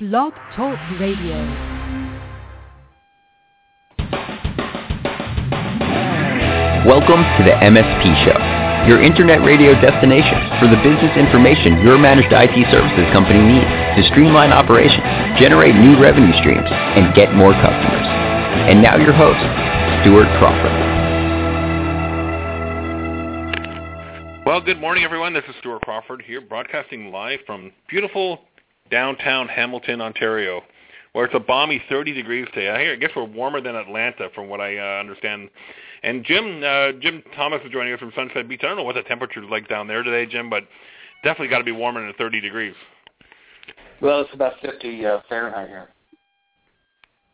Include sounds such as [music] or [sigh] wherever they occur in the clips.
Blog Talk Radio. Welcome to the MSP Show, your internet radio destination for the business information your managed IT services company needs to streamline operations, generate new revenue streams, and get more customers. And now your host, Stuart Crawford. Well, good morning, everyone. This is Stuart Crawford here, broadcasting live from beautiful downtown Hamilton, Ontario, where it's a balmy 30 degrees today. I guess we're warmer than Atlanta, from what I uh, understand and Jim uh, Jim Thomas is joining us from Sunset Beach. I don't know what the temperature is like down there today, Jim, but definitely got to be warmer than 30 degrees. Well, it's about 50 uh, Fahrenheit here.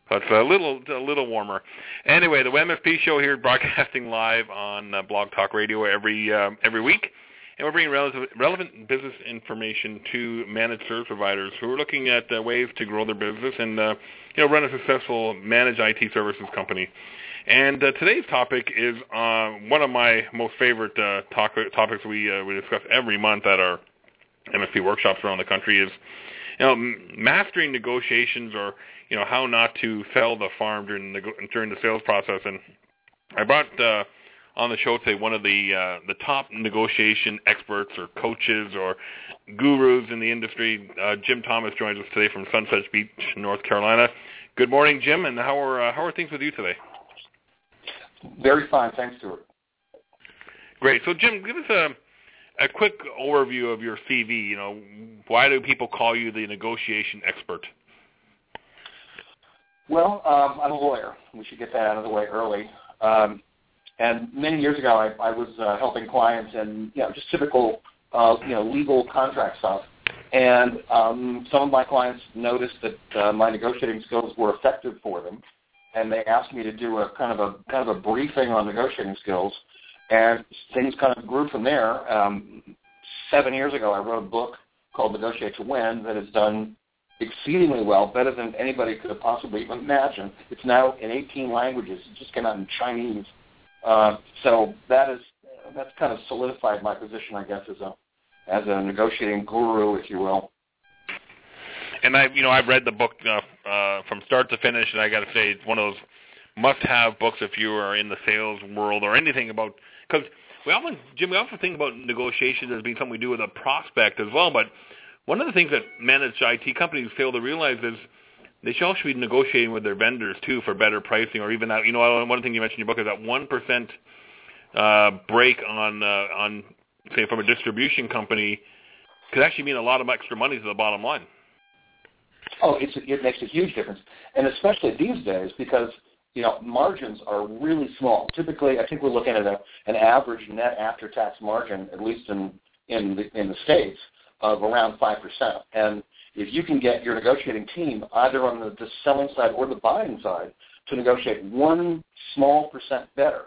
But a little a little warmer. Anyway, the MSP show here broadcasting live on uh, Blog Talk Radio every uh, every week, and we're bringing relevant, business information to managed service providers who are looking at uh, ways to grow their business and uh, you know run a successful managed IT services company. And uh, today's topic is uh, one of my most favorite uh, talk- topics we uh, we discuss every month at our MSP workshops around the country is you know mastering negotiations or you know how not to sell the farm during the during the sales process. And I brought on the show today one of the uh, the top negotiation experts or coaches or gurus in the industry. Uh, Jim Thomas joins us today from Sunset Beach, North Carolina. Good morning, Jim, and how are uh, how are things with you today? Very fine, thanks, Stuart. Great. So, Jim, give us a a quick overview of your CV. You know, why do people call you the negotiation expert? Well, um, I'm a lawyer. We should get that out of the way early. Um, and many years ago, I, I was uh, helping clients and you know just typical uh, you know legal contract stuff. And um, some of my clients noticed that uh, my negotiating skills were effective for them, and they asked me to do a kind of a kind of a briefing on negotiating skills, and things kind of grew from there. Um, seven years ago, I wrote a book called Negotiate to Win that has done exceedingly well, better than anybody could have possibly imagined. It's now in 18 languages. It just came out in Chinese. Uh, so that is that's kind of solidified my position, I guess, as a as a negotiating guru, if you will and I, you know, I've read the book uh, uh, from start to finish, and I got to say, it's one of those must-have books if you are in the sales world or anything about because we often, Jim, we often think about negotiations as being something we do with a prospect as well. But one of the things that managed IT companies fail to realize is they should also be negotiating with their vendors too for better pricing, or even that. You know, one thing you mentioned in your book is that one percent uh, break on uh, on say from a distribution company could actually mean a lot of extra money to the bottom line. Oh, it's, it makes a huge difference, and especially these days because you know margins are really small. Typically, I think we're looking at a, an average net after-tax margin, at least in in the, in the states, of around five percent. And if you can get your negotiating team either on the, the selling side or the buying side to negotiate one small percent better,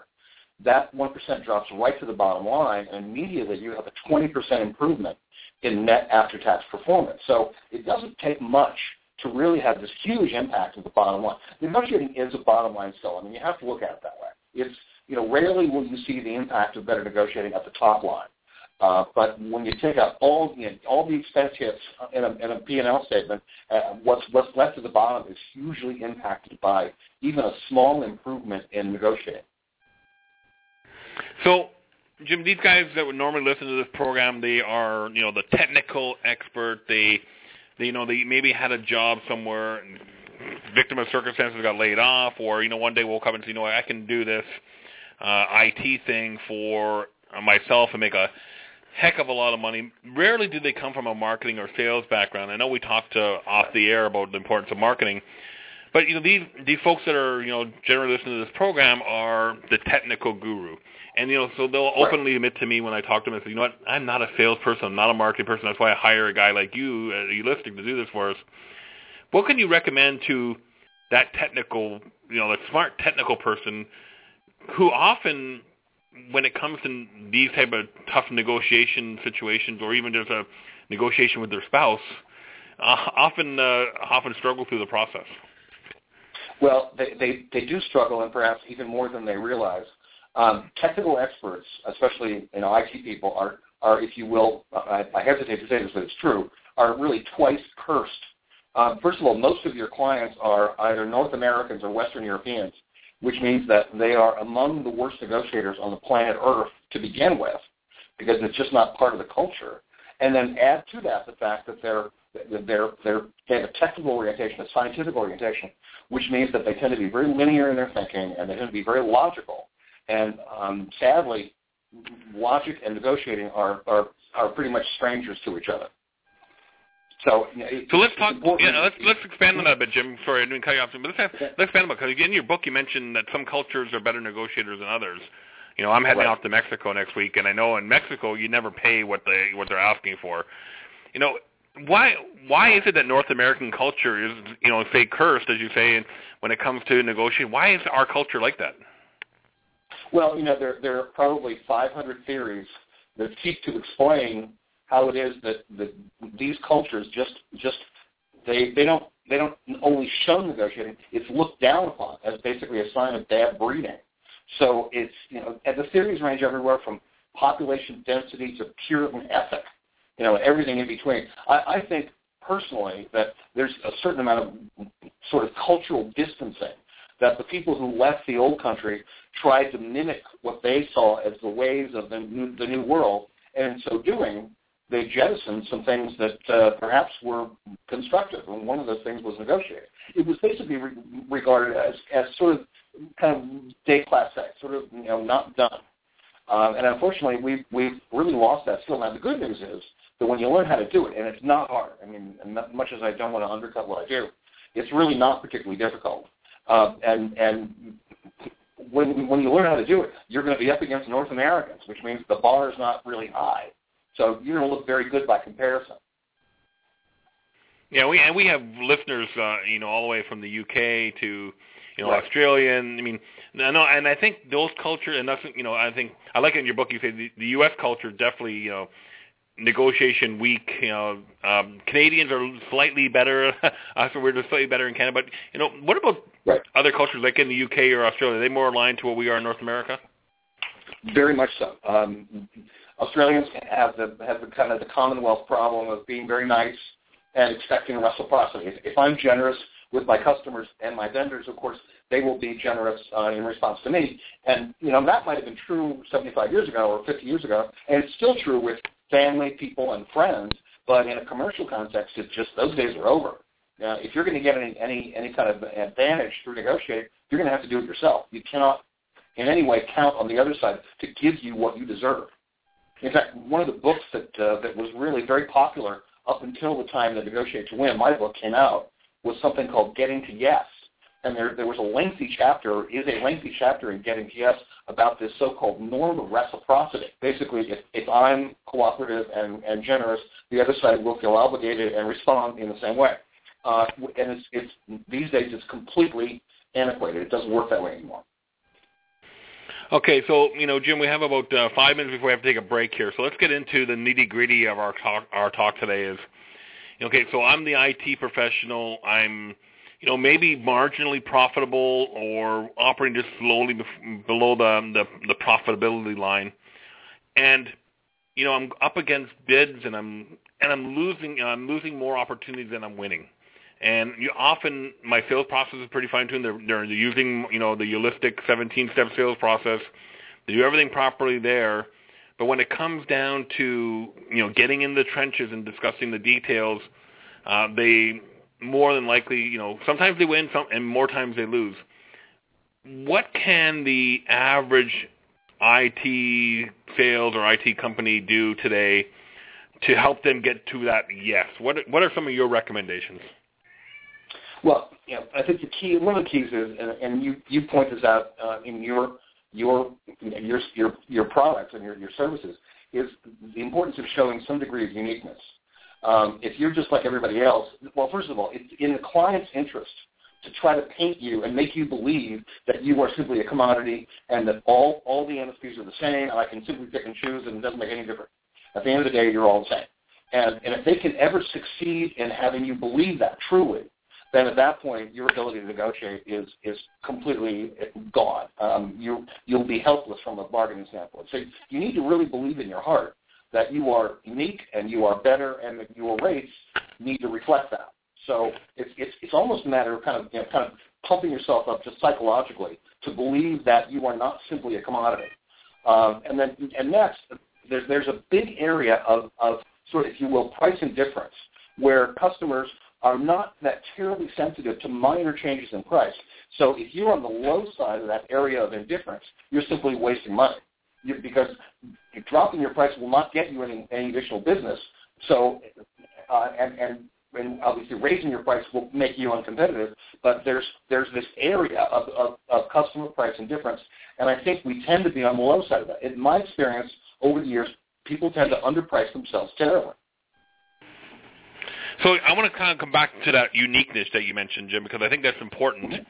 that one percent drops right to the bottom line, and immediately you have a twenty percent improvement in net after-tax performance. So it doesn't take much to really have this huge impact on the bottom line. Negotiating is a bottom line skill. I mean, you have to look at it that way. It's, you know, rarely will you see the impact of better negotiating at the top line. Uh, but when you take out all know, all the expense hits in a, in a P&L statement, uh, what's, what's left at the bottom is hugely impacted by even a small improvement in negotiating. So Jim, these guys that would normally listen to this program, they are, you know, the technical expert. They, they you know, they maybe had a job somewhere, and victim of circumstances got laid off, or you know, one day woke up and said, you know, I can do this uh, IT thing for myself and make a heck of a lot of money. Rarely do they come from a marketing or sales background. I know we talked uh, off the air about the importance of marketing. But you know these these folks that are you know generally listening to this program are the technical guru, And you know, so they'll openly admit to me when I talk to them, and say, you know what, I'm not a salesperson, I'm not a marketing person. That's why I hire a guy like you, uh, to do this for us. What can you recommend to that technical, you know, the smart technical person who often, when it comes to these type of tough negotiation situations, or even just a negotiation with their spouse, uh, often uh, often struggle through the process. Well, they, they, they do struggle, and perhaps even more than they realize. Um, technical experts, especially you know IT people, are are if you will, I, I hesitate to say this, but it's true, are really twice cursed. Um, first of all, most of your clients are either North Americans or Western Europeans, which means that they are among the worst negotiators on the planet Earth to begin with, because it's just not part of the culture. And then add to that the fact that they're they're, they're, they have a technical orientation, a scientific orientation, which means that they tend to be very linear in their thinking and they tend to be very logical. And um, sadly, logic and negotiating are, are, are pretty much strangers to each other. So, you know, so let's talk. Yeah, let's let's expand on that a bit, Jim. Sorry, I didn't cut you off. But let's have, let's expand on it because in your book you mentioned that some cultures are better negotiators than others. You know, I'm heading right. off to Mexico next week, and I know in Mexico you never pay what they what they're asking for. You know, why why is it that North American culture is you know say cursed as you say when it comes to negotiating? Why is our culture like that? Well, you know there there are probably 500 theories that seek to explain how it is that, that these cultures just just they they don't they don't only show negotiating; it's looked down upon as basically a sign of bad breeding. So it's you know and the theories range everywhere from population density to Puritan ethic you know, everything in between. I, I think personally that there's a certain amount of sort of cultural distancing that the people who left the old country tried to mimic what they saw as the ways of the new, the new world, and in so doing, they jettisoned some things that uh, perhaps were constructive, and one of those things was negotiating. It was basically re- regarded as, as sort of kind of déclassé, sort of you know not done. Um, and unfortunately, we've we've really lost that skill. Now the good news is so when you learn how to do it, and it's not hard. I mean, much as I don't want to undercut what I do, it's really not particularly difficult. Uh, and and when when you learn how to do it, you're going to be up against North Americans, which means the bar is not really high. So you're going to look very good by comparison. Yeah, we and we have listeners, uh, you know, all the way from the UK to you know right. Australian. I mean, no, and I think those culture and that's you know, I think I like it in your book. You say the, the U.S. culture definitely you know negotiation weak. You know, um, Canadians are slightly better, [laughs] so we're just slightly better in Canada. But you know, what about right. other cultures like in the UK or Australia? Are they more aligned to what we are in North America? Very much so. Um, Australians have the have the kind of the Commonwealth problem of being very nice and expecting reciprocity. If, I'm generous with my customers and my vendors, of course, they will be generous uh, in response to me. And you know that might have been true 75 years ago or 50 years ago, and it's still true with family, people, and friends. But in a commercial context, it's just those days are over. Now, if you're going to get any any any kind of advantage through negotiating, you're going to have to do it yourself. You cannot, in any way, count on the other side to give you what you deserve. In fact, one of the books that uh, that was really very popular up until the time that Negotiate to Win, my book came out, was something called Getting to Yes and there there was a lengthy chapter, is a lengthy chapter in Getting to Yes about this so-called norm of reciprocity. Basically, if, if I'm cooperative and, and generous, the other side will feel obligated and respond in the same way. Uh, and it's, it's these days it's completely antiquated. It doesn't work that way anymore. Okay, so you know, Jim, we have about uh, five minutes before we have to take a break here. So let's get into the nitty gritty of our talk. Our talk today is, okay. So I'm the IT professional. I'm you know, maybe marginally profitable or operating just slowly below the, the the profitability line, and you know, I'm up against bids and I'm and I'm losing I'm losing more opportunities than I'm winning. And you, often my sales process is pretty fine tuned. They're, they're using you know the Ulistic 17 step sales process. They do everything properly there. But when it comes down to you know getting in the trenches and discussing the details, uh, they more than likely, you know, sometimes they win, some, and more times they lose. What can the average IT sales or IT company do today to help them get to that yes? What What are some of your recommendations? Well, you know, I think the key, one of the keys is, and, and you you point this out uh, in your your your your your products and your your services is the importance of showing some degree of uniqueness. Um, if you're just like everybody else, well, first of all, it's in the client's interest to try to paint you and make you believe that you are simply a commodity and that all all the MSPs are the same and I can simply pick and choose and it doesn't make any difference. At the end of the day, you're all the same. And, and if they can ever succeed in having you believe that truly, then at that point your ability to negotiate is is completely gone. Um, you you'll be helpless from a bargaining standpoint. So you need to really believe in your heart that you are unique and you are better, and that your rates need to reflect that. So it's it's it's almost a matter of kind of you know, kind of pumping yourself up just psychologically to believe that you are not simply a commodity. Um, and then and next, there's there's a big area of of sort of if you will price indifference where customers are not that terribly sensitive to minor changes in price. So if you're on the low side of that area of indifference, you're simply wasting money you, because dropping your price will not get you any, any additional business. So, uh, and, and and obviously raising your price will make you uncompetitive, but there's there's this area of, of, of customer price indifference, and I think we tend to be on the low side of that. In my experience over the years, people tend to underprice themselves terribly. So I want to kind of come back to that uniqueness that you mentioned, Jim, because I think that's important.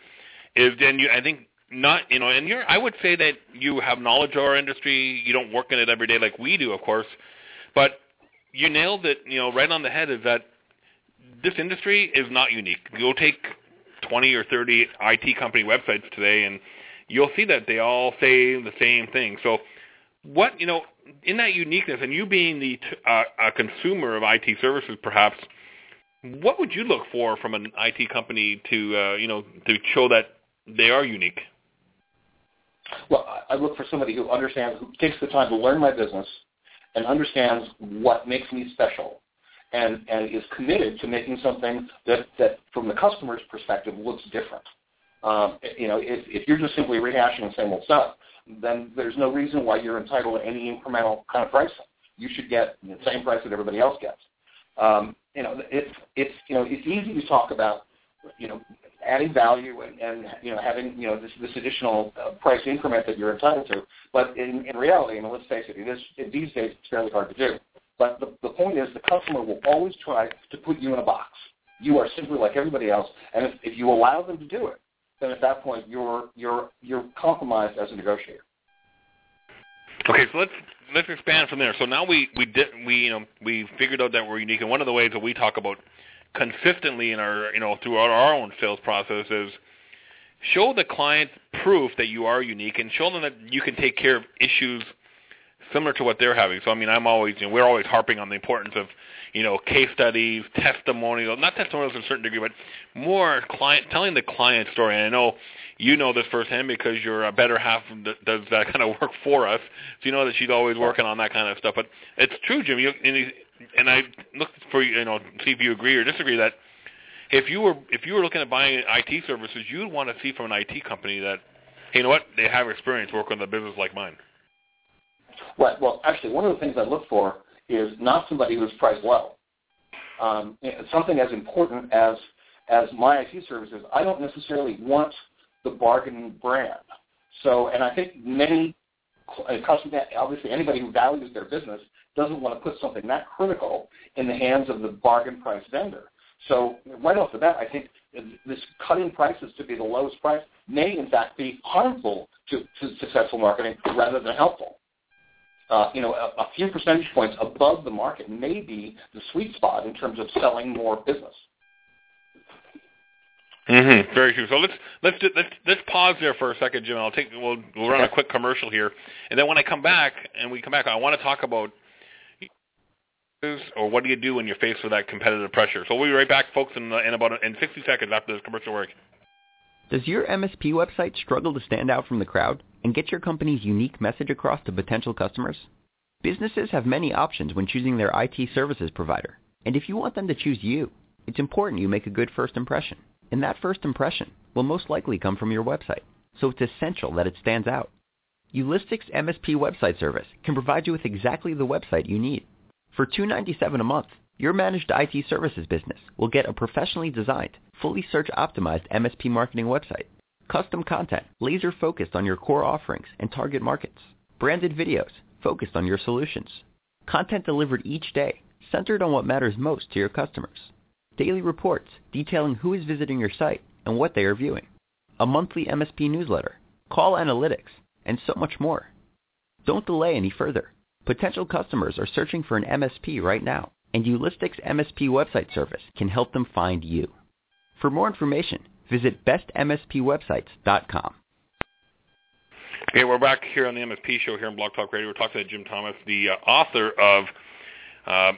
Is then you, I think not, you know, and you're, I would say that you have knowledge of our industry. You don't work in it every day like we do, of course, but you nailed it, you know, right on the head. Is that this industry is not unique. You'll take 20 or 30 IT company websites today, and you'll see that they all say the same thing. So, what you know, in that uniqueness, and you being the uh, a consumer of IT services, perhaps what would you look for from an IT company to uh, you know to show that they are unique? Well, I look for somebody who understands, who takes the time to learn my business, and understands what makes me special, and and is committed to making something that that from the customer's perspective looks different. Um, you know, if, if you're just simply rehashing the same old stuff, then there's no reason why you're entitled to any incremental kind of pricing. You should get the same price that everybody else gets. Um, you know, it's it's you know it's easy to talk about you know adding value and, and you know having you know this this additional uh, price increment that you're entitled to, but in, in reality, I mean, let's face it, it is it, these days it's fairly hard to do. But the, the point is, the customer will always try to put you in a box. You are simply like everybody else, and if, if you allow them to do it, then at that point you're you're you're compromised as a negotiator. Okay, so let's let's expand from there. So now we we did we you know we figured out that we're unique, and one of the ways that we talk about consistently in our you know throughout our own sales process is show the client proof that you are unique, and show them that you can take care of issues similar to what they're having. So I mean, I'm always you know we're always harping on the importance of you know case studies, testimonials, not testimonials to a certain degree, but more client telling the client story. And I know you know this firsthand because your uh, better half does that kind of [laughs] work for us. So you know that she's always working on that kind of stuff. But it's true, Jim. You, and, and I look for you know see if you agree or disagree that if you were if you were looking at buying IT services, you'd want to see from an IT company that hey, you know what they have experience working on a business like mine. Right. Well, actually, one of the things I look for is not somebody who's priced low. Um, something as important as as my IT services, I don't necessarily want the bargain brand. So, and I think many customers, obviously anybody who values their business doesn't want to put something that critical in the hands of the bargain price vendor. So right off the bat, I think this cutting prices to be the lowest price may in fact be harmful to, to successful marketing rather than helpful. Uh, you know, a, a few percentage points above the market may be the sweet spot in terms of selling more business. Mm-hmm. Very true. So let's let's do, let's let's pause there for a second, Jim. I'll take we'll we'll run a quick commercial here, and then when I come back and we come back, I want to talk about or what do you do when you're faced with that competitive pressure. So we'll be right back, folks, in, in about in 60 seconds after this commercial break. Does your MSP website struggle to stand out from the crowd and get your company's unique message across to potential customers? Businesses have many options when choosing their IT services provider, and if you want them to choose you, it's important you make a good first impression and that first impression will most likely come from your website. So it's essential that it stands out. Ulistic's MSP website service can provide you with exactly the website you need. For 297 a month, your managed IT services business will get a professionally designed, fully search optimized MSP marketing website. Custom content laser focused on your core offerings and target markets. Branded videos focused on your solutions. Content delivered each day centered on what matters most to your customers. Daily reports detailing who is visiting your site and what they are viewing. A monthly MSP newsletter, call analytics, and so much more. Don't delay any further. Potential customers are searching for an MSP right now, and Ulistic's MSP website service can help them find you. For more information, visit bestmspwebsites.com. Okay, we're back here on the MSP show here on Blog Talk Radio. We're talking to Jim Thomas, the uh, author of, uh,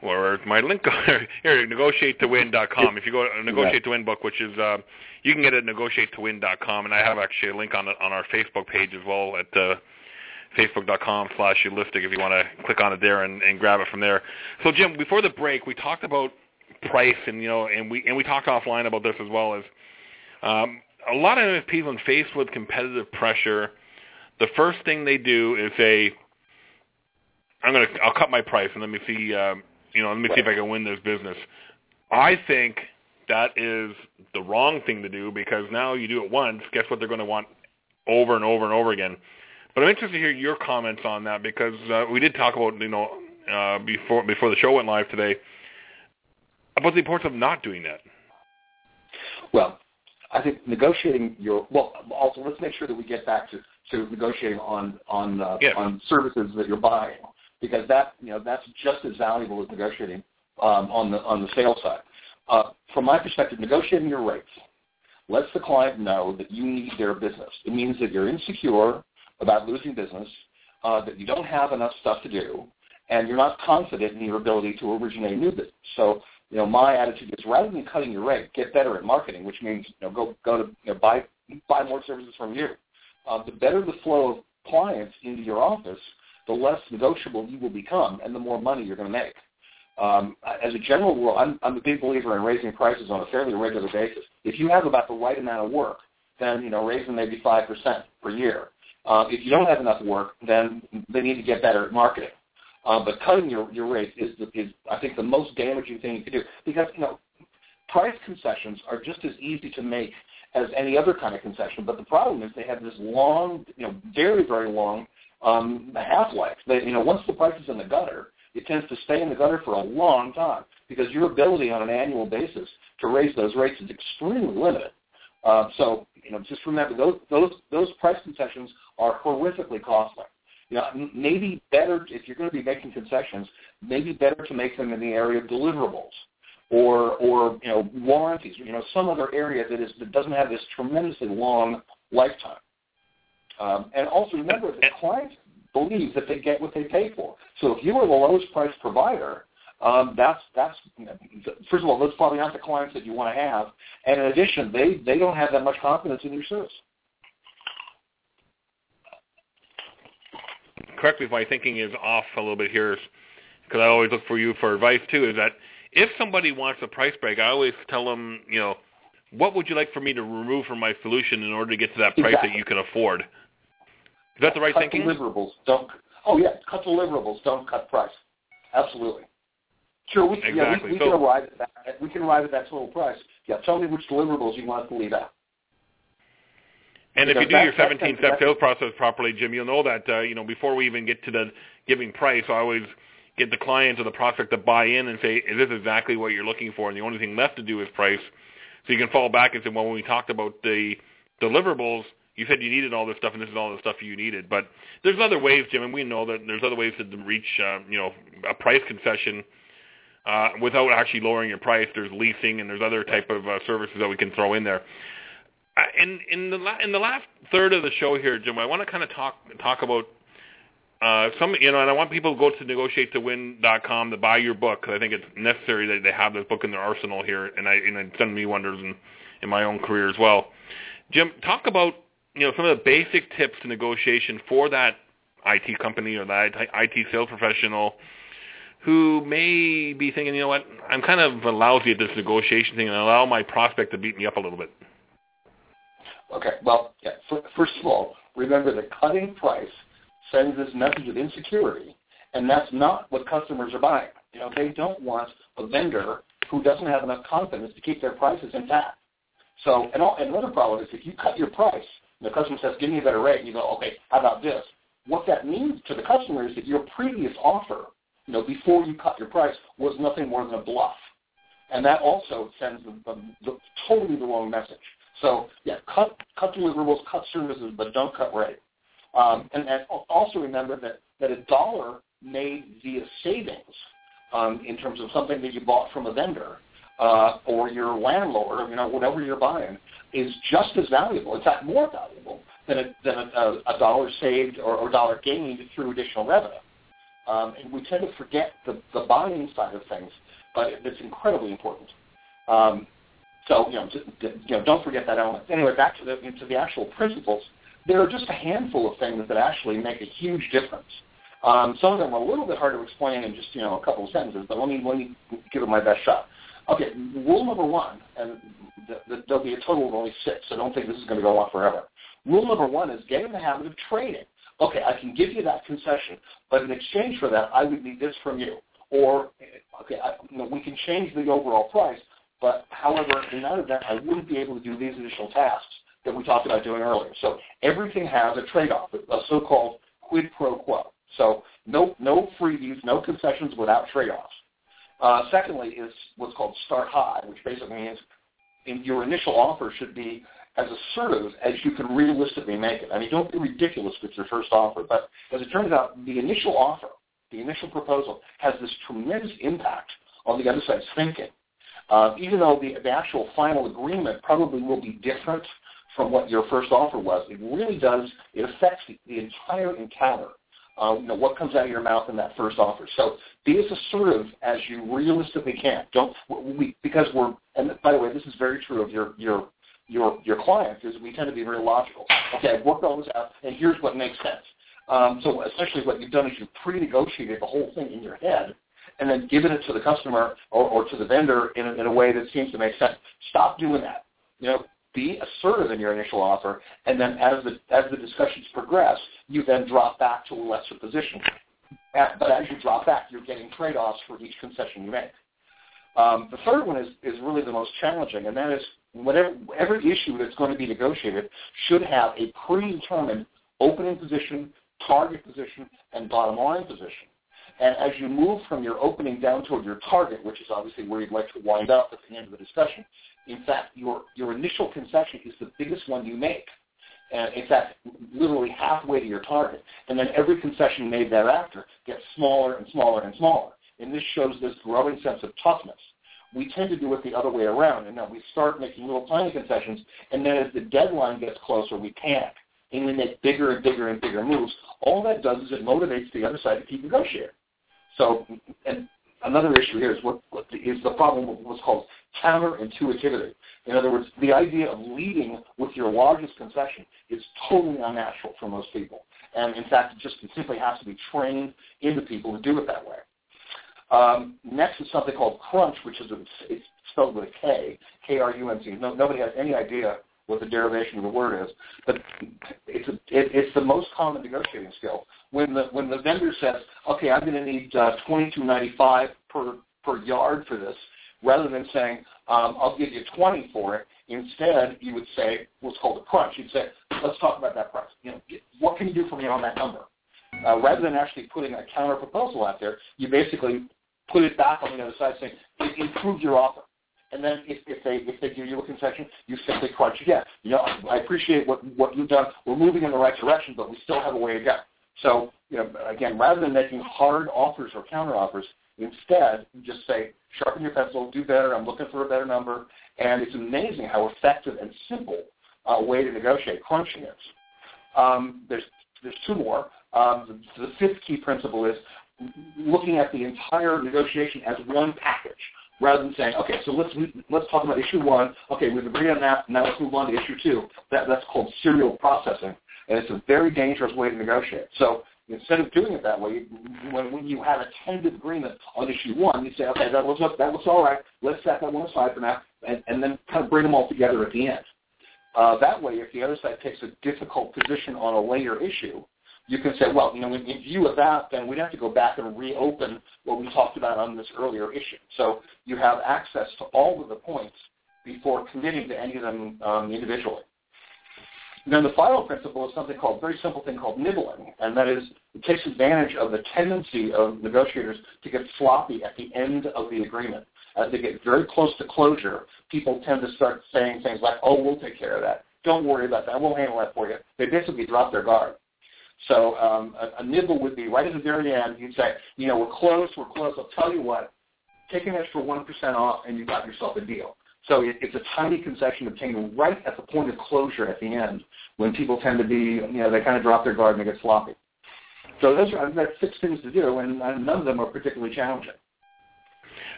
where's my link? [laughs] here, negotiatetowin.com. If you go to Negotiate to Win book, which is, uh, you can get it at negotiatetowin.com, and I have actually a link on on our Facebook page as well at uh, facebook.com slash Ulistic if you want to click on it there and, and grab it from there. So, Jim, before the break, we talked about price, and you know, and we and we talked offline about this as well as um, a lot of MSPs when faced with competitive pressure, the first thing they do is say, "I'm gonna I'll cut my price and let me see um, you know let me see if I can win this business." I think that is the wrong thing to do because now you do it once. Guess what? They're going to want over and over and over again. But I'm interested to hear your comments on that because uh, we did talk about you know uh, before before the show went live today about the importance of not doing that. Well, I think negotiating your well. Also, let's make sure that we get back to, to negotiating on on uh, on services that you're buying because that you know that's just as valuable as negotiating um, on the on the sales side. Uh, from my perspective, negotiating your rates lets the client know that you need their business. It means that you're insecure about losing business, uh, that you don't have enough stuff to do, and you're not confident in your ability to originate new business. So you know, my attitude is rather than cutting your rate, get better at marketing, which means you know go go to you know, buy buy more services from you. Uh, the better the flow of clients into your office, the less negotiable you will become, and the more money you're going to make. Um, as a general rule, I'm, I'm a big believer in raising prices on a fairly regular basis. If you have about the right amount of work, then you know raise them maybe five percent per year. Uh, if you don't have enough work, then they need to get better at marketing. Uh, but cutting your, your rate is, is, I think, the most damaging thing you can do because, you know, price concessions are just as easy to make as any other kind of concession. But the problem is they have this long, you know, very, very long um, half-life. They, you know, once the price is in the gutter, it tends to stay in the gutter for a long time because your ability on an annual basis to raise those rates is extremely limited. Uh, so, you know, just remember those those those price concessions are horrifically costly. You know, maybe better if you're going to be making concessions, maybe better to make them in the area of deliverables or or you know warranties, you know some other area that is that doesn't have this tremendously long lifetime. Um, and also remember, the clients believe that they get what they pay for. So if you are the lowest price provider, um, that's that's first of all, those probably aren't the clients that you want to have. And in addition, they they don't have that much confidence in your service. correct me if my thinking is off a little bit here, because I always look for you for advice too. Is that if somebody wants a price break, I always tell them, you know, what would you like for me to remove from my solution in order to get to that price exactly. that you can afford? Is that the right cut thinking? deliverables. Don't. Oh yeah, cut deliverables. Don't cut price. Absolutely. Sure, we, exactly. yeah, we, we so, can arrive at that. We can arrive at that total price. Yeah, tell me which deliverables you want to leave out. And if you do your that- that- 17 step sales process properly, Jim, you'll know that uh, you know before we even get to the giving price, I always get the client or the prospect to buy in and say, "Is this exactly what you're looking for?" And the only thing left to do is price. So you can fall back and say, "Well, when we talked about the deliverables, you said you needed all this stuff, and this is all the stuff you needed." But there's other ways, Jim, and we know that there's other ways to reach uh, you know a price concession uh, without actually lowering your price. There's leasing and there's other type of uh, services that we can throw in there. Uh, in in the la- in the last third of the show here, Jim, I want to kind of talk talk about uh, some you know, and I want people to go to negotiatetowin.com to buy your book because I think it's necessary that they have this book in their arsenal here, and I and it's done me wonders in in my own career as well. Jim, talk about you know some of the basic tips to negotiation for that IT company or that IT sales professional who may be thinking, you know what, I'm kind of lousy at this negotiation thing, and allow my prospect to beat me up a little bit. Okay. Well, yeah. First of all, remember that cutting price sends this message of insecurity, and that's not what customers are buying. You know, they don't want a vendor who doesn't have enough confidence to keep their prices intact. So, and, all, and another problem is if you cut your price, and the customer says, give me a better rate, and you go, okay, how about this? What that means to the customer is that your previous offer, you know, before you cut your price, was nothing more than a bluff. And that also sends the, the, the, totally the wrong message. So, yeah, cut, cut deliverables, cut services, but don't cut rate. Um, and, and also remember that, that a dollar made via savings um, in terms of something that you bought from a vendor uh, or your landlord, you know, whatever you're buying, is just as valuable, in fact, more valuable than a, than a, a dollar saved or, or dollar gained through additional revenue. Um, and we tend to forget the, the buying side of things, but it's incredibly important. Um, so, you know, you know, don't forget that element. Anyway, back to the, to the actual principles there are just a handful of things that actually make a huge difference. Um, some of them are a little bit hard to explain in just you know a couple of sentences, but let me let me give it my best shot. Okay, rule number one, and th- th- there'll be a total of only six, so don't think this is going to go on forever. Rule number one is get in the habit of trading. Okay, I can give you that concession, but in exchange for that, I would need this from you. Or, okay, I, you know, we can change the overall price, but however, in that event, I wouldn't be able to do these additional tasks that we talked about doing earlier. So everything has a trade-off, a so-called quid pro quo. So no, no freebies, no concessions without trade-offs. Uh, secondly is what's called start high, which basically means your initial offer should be as assertive as you can realistically make it. I mean, don't be ridiculous with your first offer, but as it turns out, the initial offer, the initial proposal, has this tremendous impact on the other side's thinking. Uh, even though the, the actual final agreement probably will be different from what your first offer was. It really does, it affects the, the entire encounter. Uh, you know, what comes out of your mouth in that first offer. So be as assertive as you realistically can. Don't, we, because we're, and by the way, this is very true of your, your, your, your clients, is we tend to be very logical. Okay, I've worked all this out, and here's what makes sense. Um, so essentially what you've done is you've pre-negotiated the whole thing in your head and then given it to the customer or, or to the vendor in a, in a way that seems to make sense. Stop doing that. You know, be assertive in your initial offer, and then as the as the discussions progress, you then drop back to a lesser position. But as you drop back, you're getting trade-offs for each concession you make. Um, the third one is, is really the most challenging, and that is whatever every issue that's going to be negotiated should have a predetermined opening position, target position, and bottom line position. And as you move from your opening down toward your target, which is obviously where you'd like to wind up at the end of the discussion, in fact, your, your initial concession is the biggest one you make. And in fact, literally halfway to your target. And then every concession made thereafter gets smaller and smaller and smaller. And this shows this growing sense of toughness. We tend to do it the other way around. And now we start making little tiny concessions, and then as the deadline gets closer, we panic. And we make bigger and bigger and bigger moves. All that does is it motivates the other side to keep negotiating. So, and another issue here is what, what is the problem with what's called counterintuitivity. In other words, the idea of leading with your largest concession is totally unnatural for most people. And in fact, it just simply has to be trained into people to do it that way. Um, next is something called crunch, which is a, it's spelled with a K, K-R-U-N-C. No, nobody has any idea what the derivation of the word is, but it's a, it, it's the most common negotiating skill. When the when the vendor says, "Okay, I'm going to need uh, 22.95 per per yard for this," rather than saying, um, "I'll give you 20 for it," instead you would say what's called a crunch. You'd say, "Let's talk about that price. You know, what can you do for me on that number?" Uh, rather than actually putting a counter proposal out there, you basically put it back on the other side, saying, "Improve your offer." And then if, if they if they give you a concession, you simply crunch again. You know, I appreciate what what you've done. We're moving in the right direction, but we still have a way to go. So, you know, again, rather than making hard offers or counter offers, instead just say, sharpen your pencil, do better. I'm looking for a better number, and it's amazing how effective and simple a way to negotiate crunching is. Um, there's there's two more. Um, the, the fifth key principle is looking at the entire negotiation as one package rather than saying, okay, so let's let's talk about issue one. Okay, we've agreed on that. Now let's move on to issue two. That that's called serial processing, and it's a very dangerous way to negotiate. So instead of doing it that way, when, when you have a tentative agreement on issue one, you say, okay, that looks that looks all right. Let's set that one aside for now, and, and then kind of bring them all together at the end. Uh, that way, if the other side takes a difficult position on a later issue, you can say, well, you know, in, view of that, then we'd have to go back and reopen what we talked about on this earlier issue. So you have access to all of the points before committing to any of them um, individually. And then the final principle is something called, very simple thing called nibbling, and that is it takes advantage of the tendency of negotiators to get sloppy at the end of the agreement. As they get very close to closure, people tend to start saying things like, oh, we'll take care of that. Don't worry about that. We'll handle that for you. They basically drop their guard. So um, a, a nibble would be right at the very end. You'd say, you know, we're close, we're close. I'll tell you what, take an extra 1% off and you've got yourself a deal. So it, it's a tiny concession obtained right at the point of closure at the end when people tend to be, you know, they kind of drop their guard and they get sloppy. So those are, that's six things to do, and none of them are particularly challenging.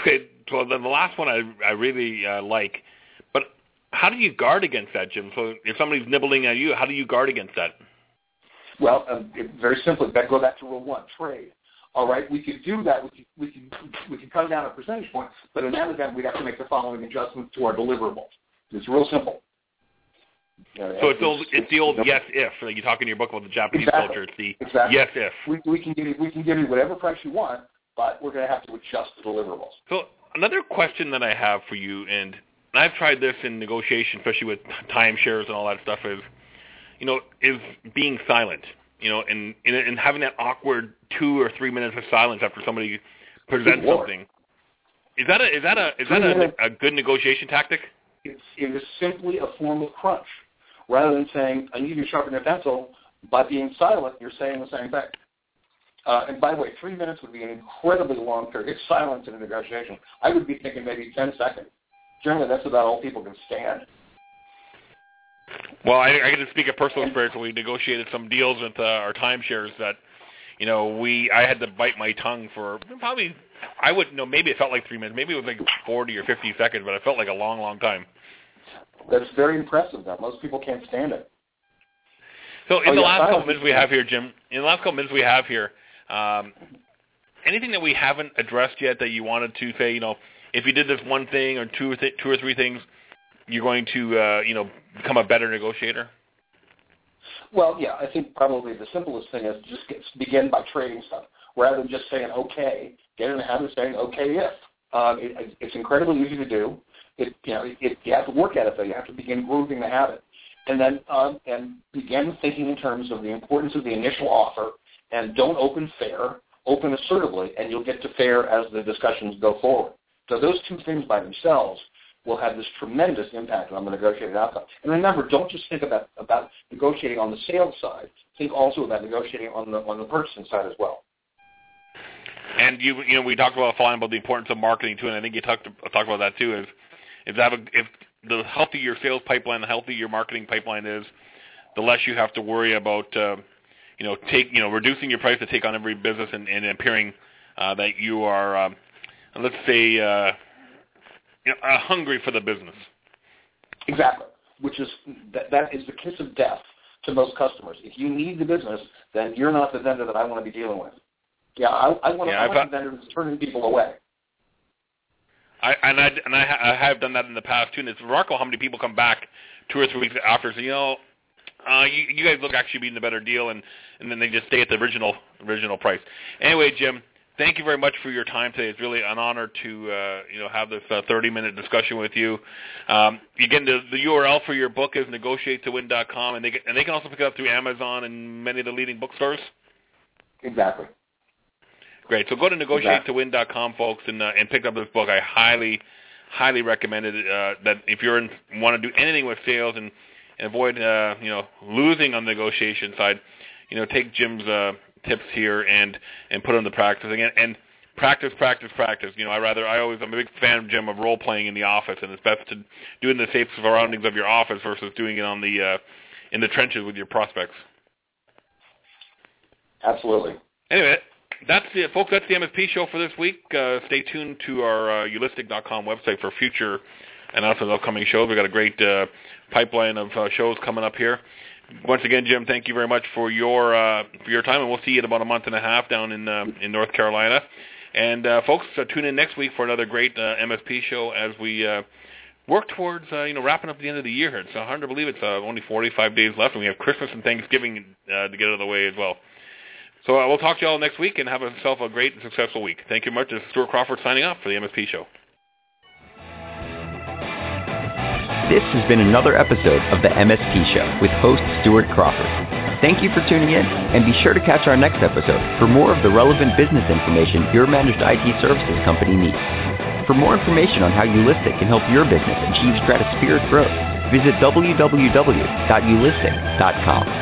Okay, so the, the last one I, I really uh, like, but how do you guard against that, Jim? So if somebody's nibbling at you, how do you guard against that? Well, um, very simply, back, go back to rule one, trade. All right, we could do that. We could, we can we can cut down a percentage point, but in that event, we'd have to make the following adjustments to our deliverables. It's real simple. So it's, the, it's the old yes if. Like you talk in your book about the Japanese exactly. culture. It's the exactly. yes if. We, we can give you we can give you whatever price you want, but we're going to have to adjust the deliverables. So another question that I have for you, and I've tried this in negotiation, especially with timeshares and all that stuff, is you know is being silent you know, and, and and having that awkward two or three minutes of silence after somebody presents something. Is that a is that a is that a, a good negotiation tactic? It's, it is simply a form of crunch. Rather than saying, I need you to sharpen your pencil, by being silent, you're saying the same thing. Uh, and by the way, three minutes would be an incredibly long period. It's silence in a negotiation. I would be thinking maybe 10 seconds. Generally, that's about all people can stand. Well, I, I can just speak of personal experience when we negotiated some deals with uh, our timeshares that, you know, we I had to bite my tongue for probably I wouldn't know maybe it felt like three minutes, maybe it was like forty or fifty seconds, but it felt like a long, long time. That's very impressive. That most people can't stand it. So in oh, the yeah, last couple minutes we have here, Jim, in the last couple minutes we have here, um, anything that we haven't addressed yet that you wanted to say, you know, if you did this one thing or two or th- two or three things, you're going to, uh, you know, become a better negotiator? Well, yeah, I think probably the simplest thing is just get, begin by trading stuff rather than just saying okay. Get in the habit of saying okay if. Um, it, it's incredibly easy to do. It, you know, it, you have to work at it though. You have to begin grooving the habit, and then um, and begin thinking in terms of the importance of the initial offer. And don't open fair. Open assertively, and you'll get to fair as the discussions go forward. So those two things by themselves will have this tremendous impact on the negotiated outcome. And remember, don't just think about, about negotiating on the sales side. Think also about negotiating on the on the purchasing side as well. And you you know we talked about flying about the importance of marketing too, and I think you talked talked about that too. Is if that if the healthier your sales pipeline, the healthier your marketing pipeline is, the less you have to worry about uh, you know take you know reducing your price to take on every business and, and appearing uh, that you are um, let's say uh, are hungry for the business. Exactly, which is that, that is the kiss of death to most customers. If you need the business, then you're not the vendor that I want to be dealing with. Yeah, I, I want, yeah, I want a vendor that's turning people away. I, and I and I, ha- I have done that in the past too. And it's remarkable how many people come back two or three weeks after say, you know, uh, you, you guys look actually being the better deal, and and then they just stay at the original original price. Anyway, Jim, thank you very much for your time today. It's really an honor to uh, you know have this uh, 30 minute discussion with you. Um, again, the, the URL for your book is negotiatetowin.com, and they and they can also pick it up through Amazon and many of the leading bookstores. Exactly. Great. So go to negotiatetowin.com, folks, and uh, and pick up this book. I highly highly recommend it. Uh, that if you're want to do anything with sales and, and avoid uh, you know losing on the negotiation side, you know take Jim's uh, tips here and and put them to practice again. And practice practice practice. You know i rather i always i'm a big fan of jim of role playing in the office and it's best to do it in the safe surroundings of your office versus doing it on the uh in the trenches with your prospects. Absolutely. Anyway that's it folks that's the msp show for this week. Uh stay tuned to our uh, ulistic.com website for future announcements of upcoming shows. We've got a great uh pipeline of uh, shows coming up here once again, Jim, thank you very much for your uh, for your time, and we'll see you in about a month and a half down in uh, in North Carolina. And uh, folks, uh, tune in next week for another great uh, MSP show as we uh, work towards uh, you know wrapping up the end of the year. It's hard to believe it's uh, only 45 days left, and we have Christmas and Thanksgiving uh, to get out of the way as well. So uh, we'll talk to you all next week, and have yourself a great and successful week. Thank you much. This is Stuart Crawford signing off for the MSP show. This has been another episode of the MSP Show with host Stuart Crawford. Thank you for tuning in, and be sure to catch our next episode for more of the relevant business information your managed IT services company needs. For more information on how Ulistic can help your business achieve stratospheric growth, visit www.ulistic.com.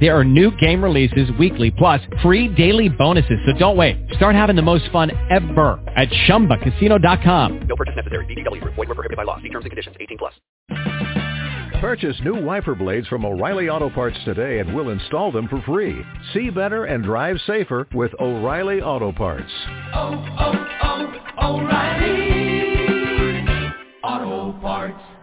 There are new game releases weekly, plus free daily bonuses. So don't wait. Start having the most fun ever at ChumbaCasino.com. No purchase necessary. VGW. Void were prohibited by law. See terms and conditions. 18 plus. Purchase new wiper blades from O'Reilly Auto Parts today and we'll install them for free. See better and drive safer with O'Reilly Auto Parts. Oh, oh, oh, O'Reilly Auto Parts.